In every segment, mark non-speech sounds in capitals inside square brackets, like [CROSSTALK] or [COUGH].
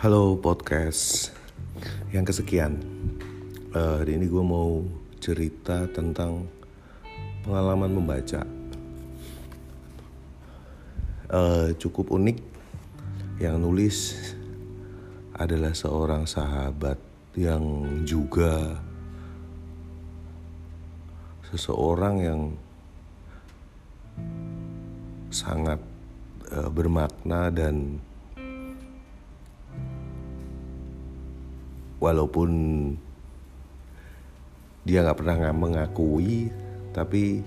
Halo podcast yang kesekian. Uh, hari ini gue mau cerita tentang pengalaman membaca. Uh, cukup unik. Yang nulis adalah seorang sahabat yang juga seseorang yang sangat uh, bermakna dan walaupun dia nggak pernah mengakui tapi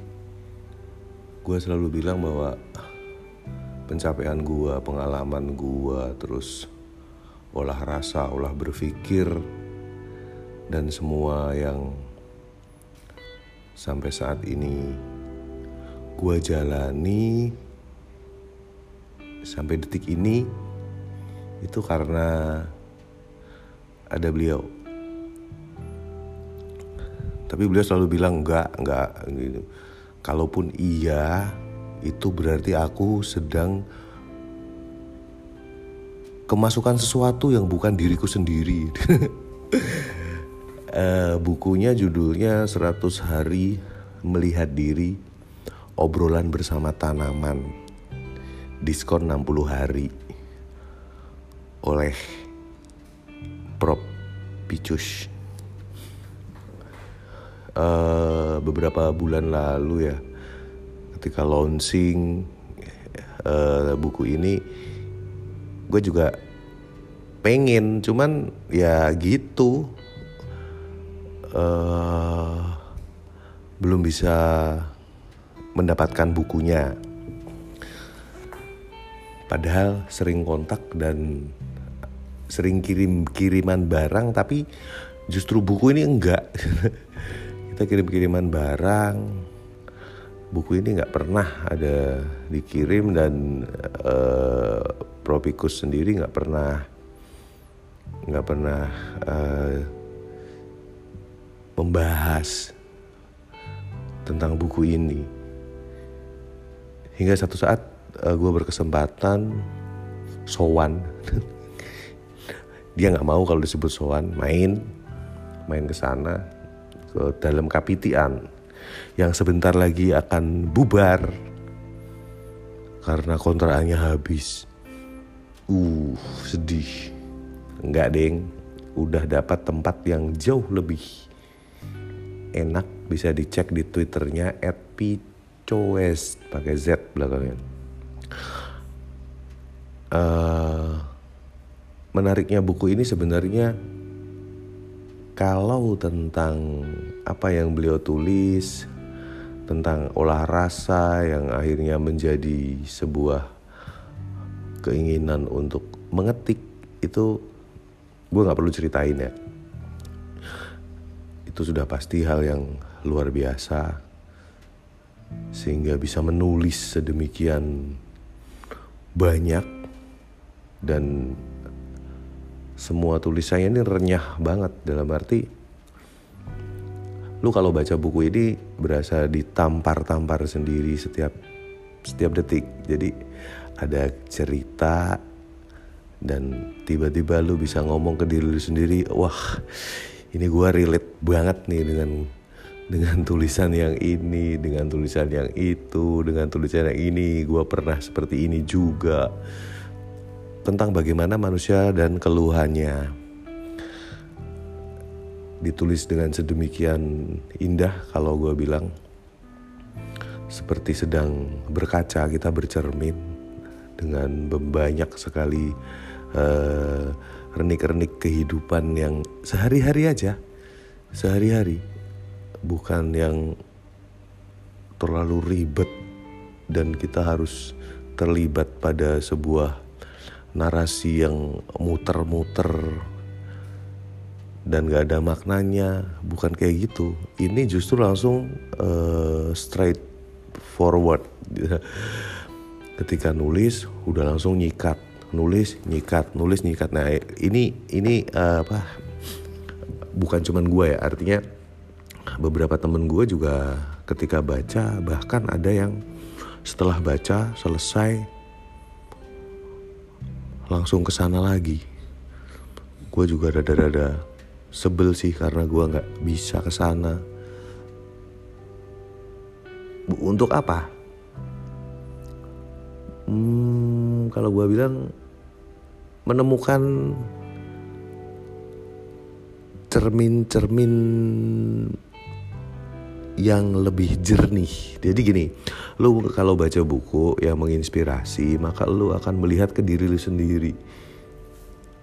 gue selalu bilang bahwa pencapaian gue pengalaman gue terus olah rasa olah berpikir dan semua yang sampai saat ini gue jalani sampai detik ini itu karena ada beliau. Tapi beliau selalu bilang enggak enggak gitu. Kalaupun iya itu berarti aku sedang kemasukan sesuatu yang bukan diriku sendiri. Uh, [LAUGHS] bukunya judulnya 100 hari melihat diri obrolan bersama tanaman. Diskon 60 hari oleh Prop Picus. Uh, beberapa bulan lalu ya ketika launching uh, buku ini gue juga pengen cuman ya gitu. Uh, belum bisa mendapatkan bukunya. Padahal sering kontak dan sering kirim kiriman barang tapi justru buku ini enggak. [LAUGHS] Kita kirim kiriman barang. Buku ini nggak pernah ada dikirim dan uh, Propikus sendiri nggak pernah nggak pernah uh, membahas tentang buku ini. Hingga satu saat uh, gue berkesempatan sowan [LAUGHS] dia nggak mau kalau disebut sowan main main ke sana ke dalam kapitian. Yang sebentar lagi akan bubar karena kontrakannya habis. Uh sedih. Nggak deng. Udah dapat tempat yang jauh lebih enak. Bisa dicek di twitternya @picoes pakai z belakangnya. Uh, menariknya buku ini sebenarnya kalau tentang apa yang beliau tulis tentang olah rasa yang akhirnya menjadi sebuah keinginan untuk mengetik itu gue nggak perlu ceritain ya. Itu sudah pasti hal yang luar biasa sehingga bisa menulis sedemikian banyak dan semua tulisannya ini renyah banget dalam arti lu kalau baca buku ini berasa ditampar-tampar sendiri setiap setiap detik. Jadi ada cerita dan tiba-tiba lu bisa ngomong ke diri lu sendiri wah ini gua relate banget nih dengan dengan tulisan yang ini dengan tulisan yang itu dengan tulisan yang ini. Gua pernah seperti ini juga tentang bagaimana manusia dan keluhannya. Ditulis dengan sedemikian indah kalau gue bilang. Seperti sedang berkaca kita bercermin dengan banyak sekali uh, renik-renik kehidupan yang sehari-hari aja. Sehari-hari. Bukan yang terlalu ribet dan kita harus terlibat pada sebuah narasi yang muter-muter dan gak ada maknanya. Bukan kayak gitu. Ini justru langsung uh, straight forward. [LAUGHS] Ketika nulis udah langsung nyikat. Nulis nyikat nulis nyikat. Nah ini ini uh, apa? Bukan cuman gue ya. Artinya beberapa temen gue juga ketika baca bahkan ada yang setelah baca selesai langsung ke sana lagi. Gue juga rada-rada sebel sih karena gue nggak bisa ke sana. Untuk apa? Hmm, kalau gue bilang menemukan cermin-cermin yang lebih jernih. Jadi gini, lu kalau baca buku yang menginspirasi, maka lu akan melihat ke diri lu sendiri.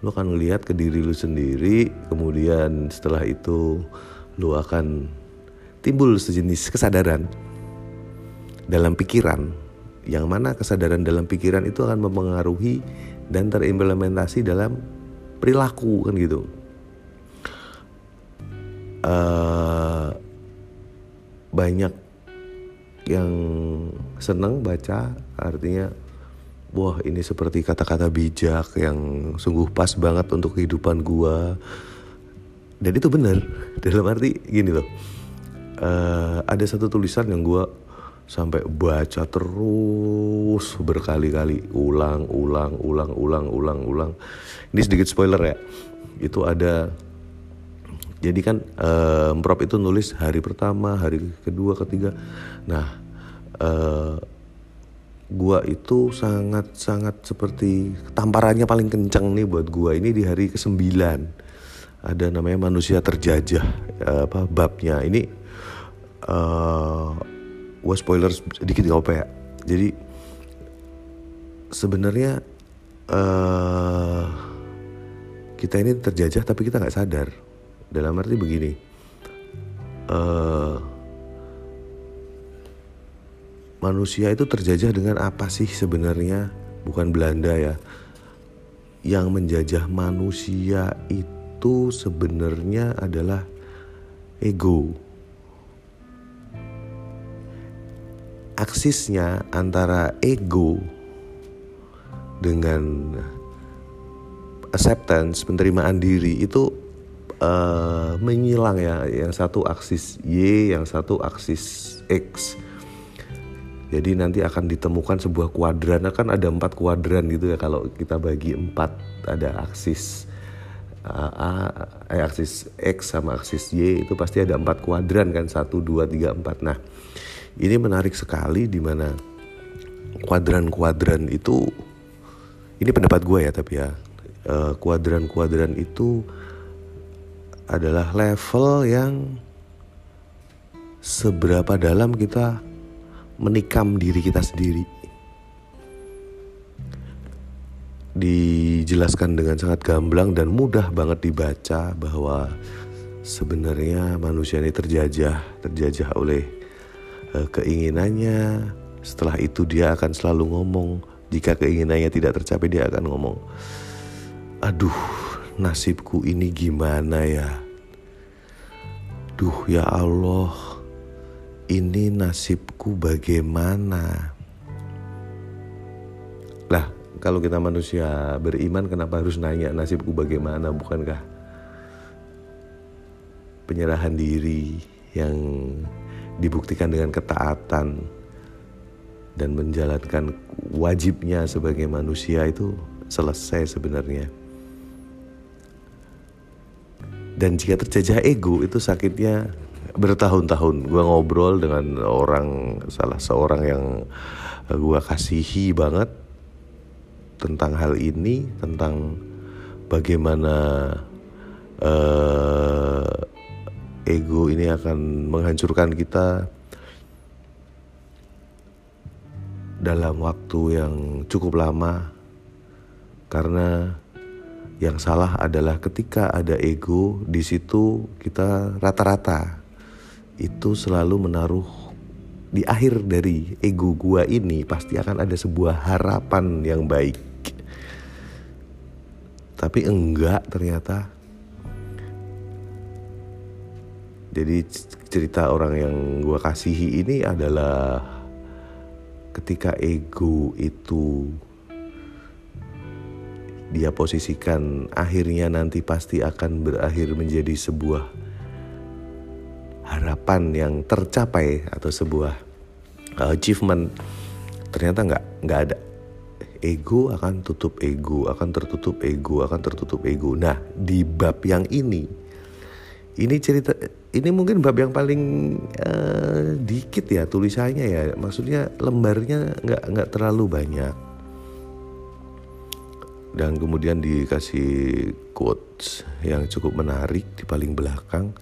Lu akan melihat ke diri lu sendiri, kemudian setelah itu lu akan timbul sejenis kesadaran dalam pikiran. Yang mana kesadaran dalam pikiran itu akan mempengaruhi dan terimplementasi dalam perilaku kan gitu. Uh, banyak yang senang baca artinya wah ini seperti kata-kata bijak yang sungguh pas banget untuk kehidupan gua. Dan itu benar. [LAUGHS] Dalam arti gini loh uh, ada satu tulisan yang gua sampai baca terus berkali-kali ulang ulang ulang ulang ulang ulang. Ini sedikit spoiler ya. Itu ada jadi kan uh, itu nulis hari pertama, hari kedua, ketiga. Nah, uh, gua itu sangat-sangat seperti tamparannya paling kencang nih buat gua ini di hari ke-9. Ada namanya manusia terjajah uh, apa babnya. Ini uh, gua spoiler sedikit gak apa ya. Jadi sebenarnya uh, kita ini terjajah tapi kita nggak sadar dalam arti begini uh, manusia itu terjajah dengan apa sih sebenarnya? Bukan Belanda ya. Yang menjajah manusia itu sebenarnya adalah ego. Aksisnya antara ego dengan acceptance penerimaan diri itu uh, menyilang ya. Yang satu aksis Y yang satu aksis X. Jadi nanti akan ditemukan sebuah kuadran. Kan ada empat kuadran gitu ya. Kalau kita bagi empat ada aksis uh, A, eh, aksis X sama aksis Y itu pasti ada empat kuadran kan. Satu dua tiga empat. Nah ini menarik sekali di mana kuadran-kuadran itu ini pendapat gue ya tapi ya kuadran-kuadran uh, itu adalah level yang seberapa dalam kita menikam diri kita sendiri. Dijelaskan dengan sangat gamblang dan mudah banget dibaca bahwa sebenarnya manusia ini terjajah, terjajah oleh uh, keinginannya. Setelah itu dia akan selalu ngomong, jika keinginannya tidak tercapai dia akan ngomong, "Aduh, nasibku ini gimana ya? Duh ya Allah, ini nasibku bagaimana? Lah, kalau kita manusia beriman kenapa harus nanya nasibku bagaimana? Bukankah penyerahan diri yang dibuktikan dengan ketaatan dan menjalankan wajibnya sebagai manusia itu selesai sebenarnya. Dan jika terjajah ego itu sakitnya bertahun-tahun. Gue ngobrol dengan orang salah seorang yang gue kasihi banget tentang hal ini, tentang bagaimana uh, ego ini akan menghancurkan kita dalam waktu yang cukup lama karena yang salah adalah ketika ada ego di situ kita rata-rata itu selalu menaruh di akhir dari ego gua ini pasti akan ada sebuah harapan yang baik. Tapi enggak ternyata. Jadi cerita orang yang gua kasihi ini adalah ketika ego itu dia posisikan akhirnya nanti pasti akan berakhir menjadi sebuah harapan yang tercapai atau sebuah uh, achievement. Ternyata nggak nggak ada. Ego akan tutup ego akan tertutup ego akan tertutup ego. Nah di bab yang ini ini cerita ini mungkin bab yang paling uh, dikit ya tulisannya ya. Maksudnya lembarnya nggak nggak terlalu banyak dan kemudian dikasih quotes yang cukup menarik di paling belakang.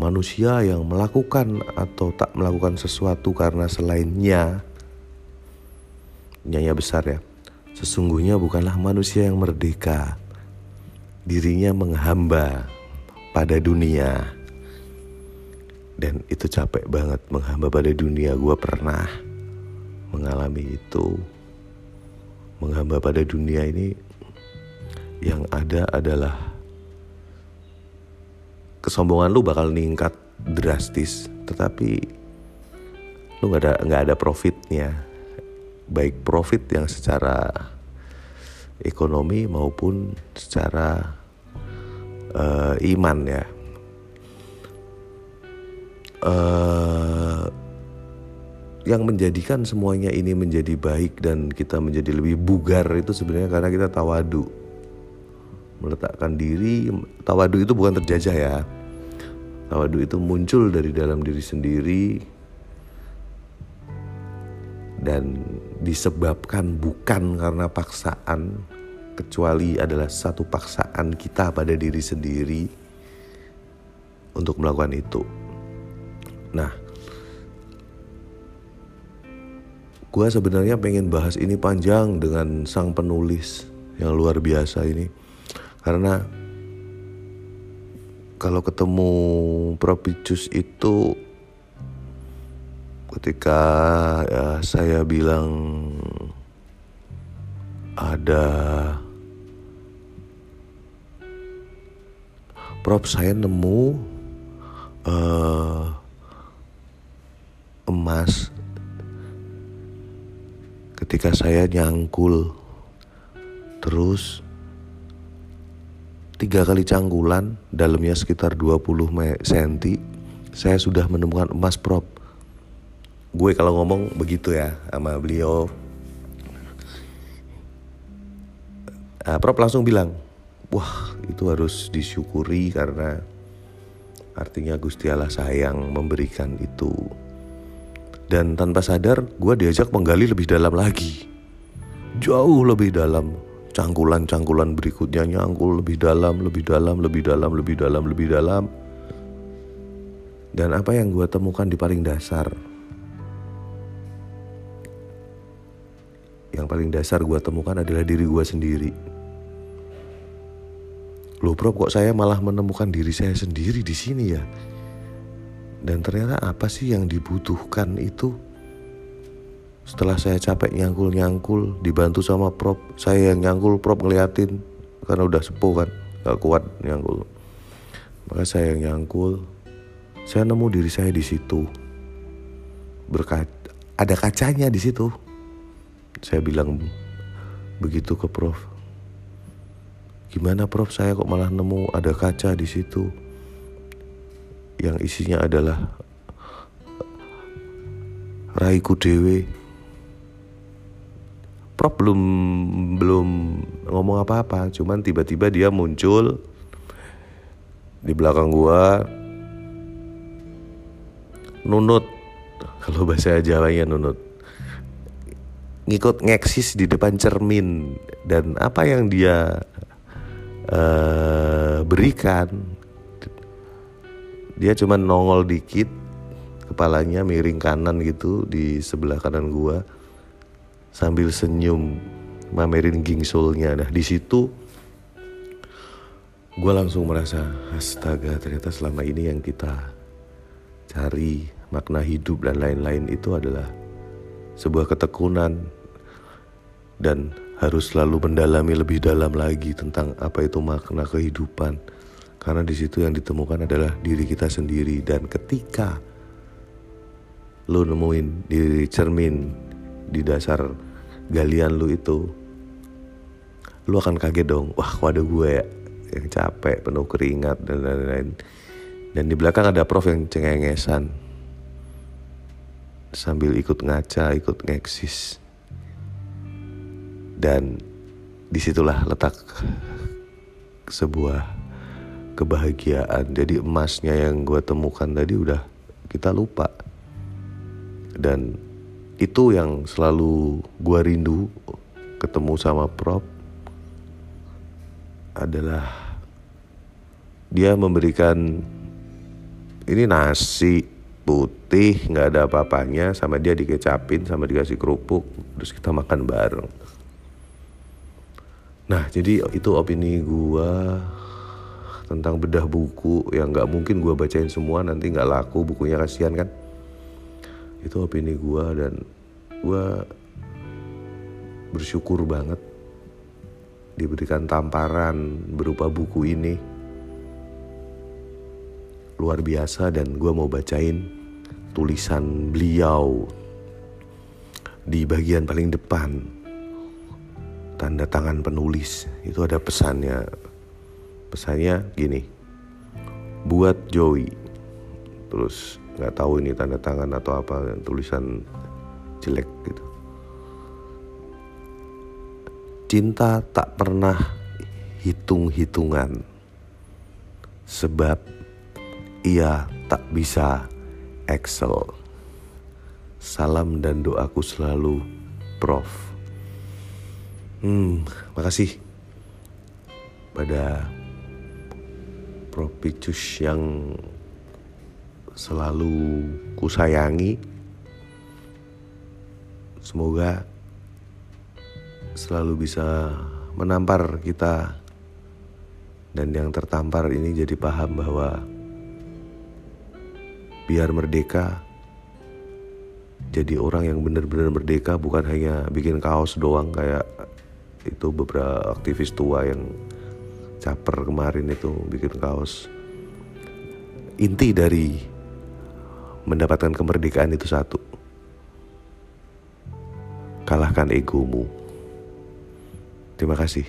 Manusia yang melakukan atau tak melakukan sesuatu karena selainnya nyanya besar ya sesungguhnya bukanlah manusia yang merdeka. Dirinya menghamba pada dunia. Dan itu capek banget menghamba pada dunia. Gue pernah mengalami itu menghamba pada dunia ini yang ada adalah kesombongan lu bakal meningkat drastis. Tetapi lu nggak ada nggak ada profitnya. Baik profit yang secara ekonomi maupun secara uh, iman ya. Uh, yang menjadikan semuanya ini menjadi baik dan kita menjadi lebih bugar itu sebenarnya karena kita tawadu meletakkan diri tawadu itu bukan terjajah ya tawadu itu muncul dari dalam diri sendiri dan disebabkan bukan karena paksaan kecuali adalah satu paksaan kita pada diri sendiri untuk melakukan itu. Nah, gue sebenarnya pengen bahas ini panjang dengan sang penulis yang luar biasa ini, karena kalau ketemu Propicius itu ketika ya, saya bilang ada Prop saya nemu uh, emas ketika saya nyangkul terus tiga kali cangkulan dalamnya sekitar 20 cm saya sudah menemukan emas prop. Gue kalau ngomong begitu ya sama beliau. Uh, prop langsung bilang wah itu harus disyukuri karena artinya Gusti Allah sayang memberikan itu dan tanpa sadar gue diajak menggali lebih dalam lagi. Jauh lebih dalam. Cangkulan-cangkulan berikutnya nyangkul lebih dalam, lebih dalam, lebih dalam, lebih dalam, lebih dalam. Dan apa yang gue temukan di paling dasar. Yang paling dasar gue temukan adalah diri gue sendiri. Loh bro kok saya malah menemukan diri saya sendiri di sini ya? Dan ternyata apa sih yang dibutuhkan itu? Setelah saya capek nyangkul-nyangkul, dibantu sama prop, saya yang nyangkul, prop ngeliatin karena udah sepuh kan, gak kuat nyangkul. Maka saya yang nyangkul, saya nemu diri saya di situ. Berkat ada kacanya di situ. Saya bilang begitu ke Prof. Gimana Prof? Saya kok malah nemu ada kaca di situ yang isinya adalah Raiku Dewe. Prop belum belum ngomong apa-apa, cuman tiba-tiba dia muncul di belakang gua nunut kalau bahasa Jawanya nunut ngikut ngeksis di depan cermin dan apa yang dia uh, berikan dia cuma nongol dikit kepalanya miring kanan gitu di sebelah kanan gua sambil senyum mamerin gingsulnya nah di situ gue langsung merasa astaga ternyata selama ini yang kita cari makna hidup dan lain-lain itu adalah sebuah ketekunan dan harus selalu mendalami lebih dalam lagi tentang apa itu makna kehidupan. Karena di situ yang ditemukan adalah diri kita sendiri. Dan ketika lu nemuin di cermin di dasar galian lu itu lu akan kaget dong. Wah waduh gue ya yang capek penuh keringat dan lain-lain. Dan di belakang ada prof yang cengengesan. Sambil ikut ngaca ikut ngeksis. Dan di situlah letak sebuah kebahagiaan. Jadi emasnya yang gue temukan tadi udah kita lupa. Dan itu yang selalu gue rindu ketemu sama prop adalah dia memberikan ini nasi putih nggak ada apa-apanya sama dia dikecapin sama dikasih kerupuk terus kita makan bareng. Nah jadi itu opini gue tentang bedah buku yang nggak mungkin gue bacain semua nanti nggak laku bukunya kasihan kan? Itu opini gue dan gue bersyukur banget diberikan tamparan berupa buku ini. Luar biasa dan gue mau bacain tulisan beliau di bagian paling depan. Tanda tangan penulis itu ada pesannya pesannya gini buat Joey. Terus nggak tahu ini tanda tangan atau apa tulisan jelek gitu. Cinta tak pernah hitung-hitungan sebab ia tak bisa Excel. Salam dan doaku selalu Prof. Hmm makasih. Pada Propicus yang selalu kusayangi. Semoga selalu bisa menampar kita dan yang tertampar ini jadi paham bahwa biar merdeka jadi orang yang benar-benar merdeka bukan hanya bikin kaos doang kayak itu beberapa aktivis tua yang caper kemarin itu bikin kaos. Inti dari mendapatkan kemerdekaan itu satu. Kalahkan egomu. Terima kasih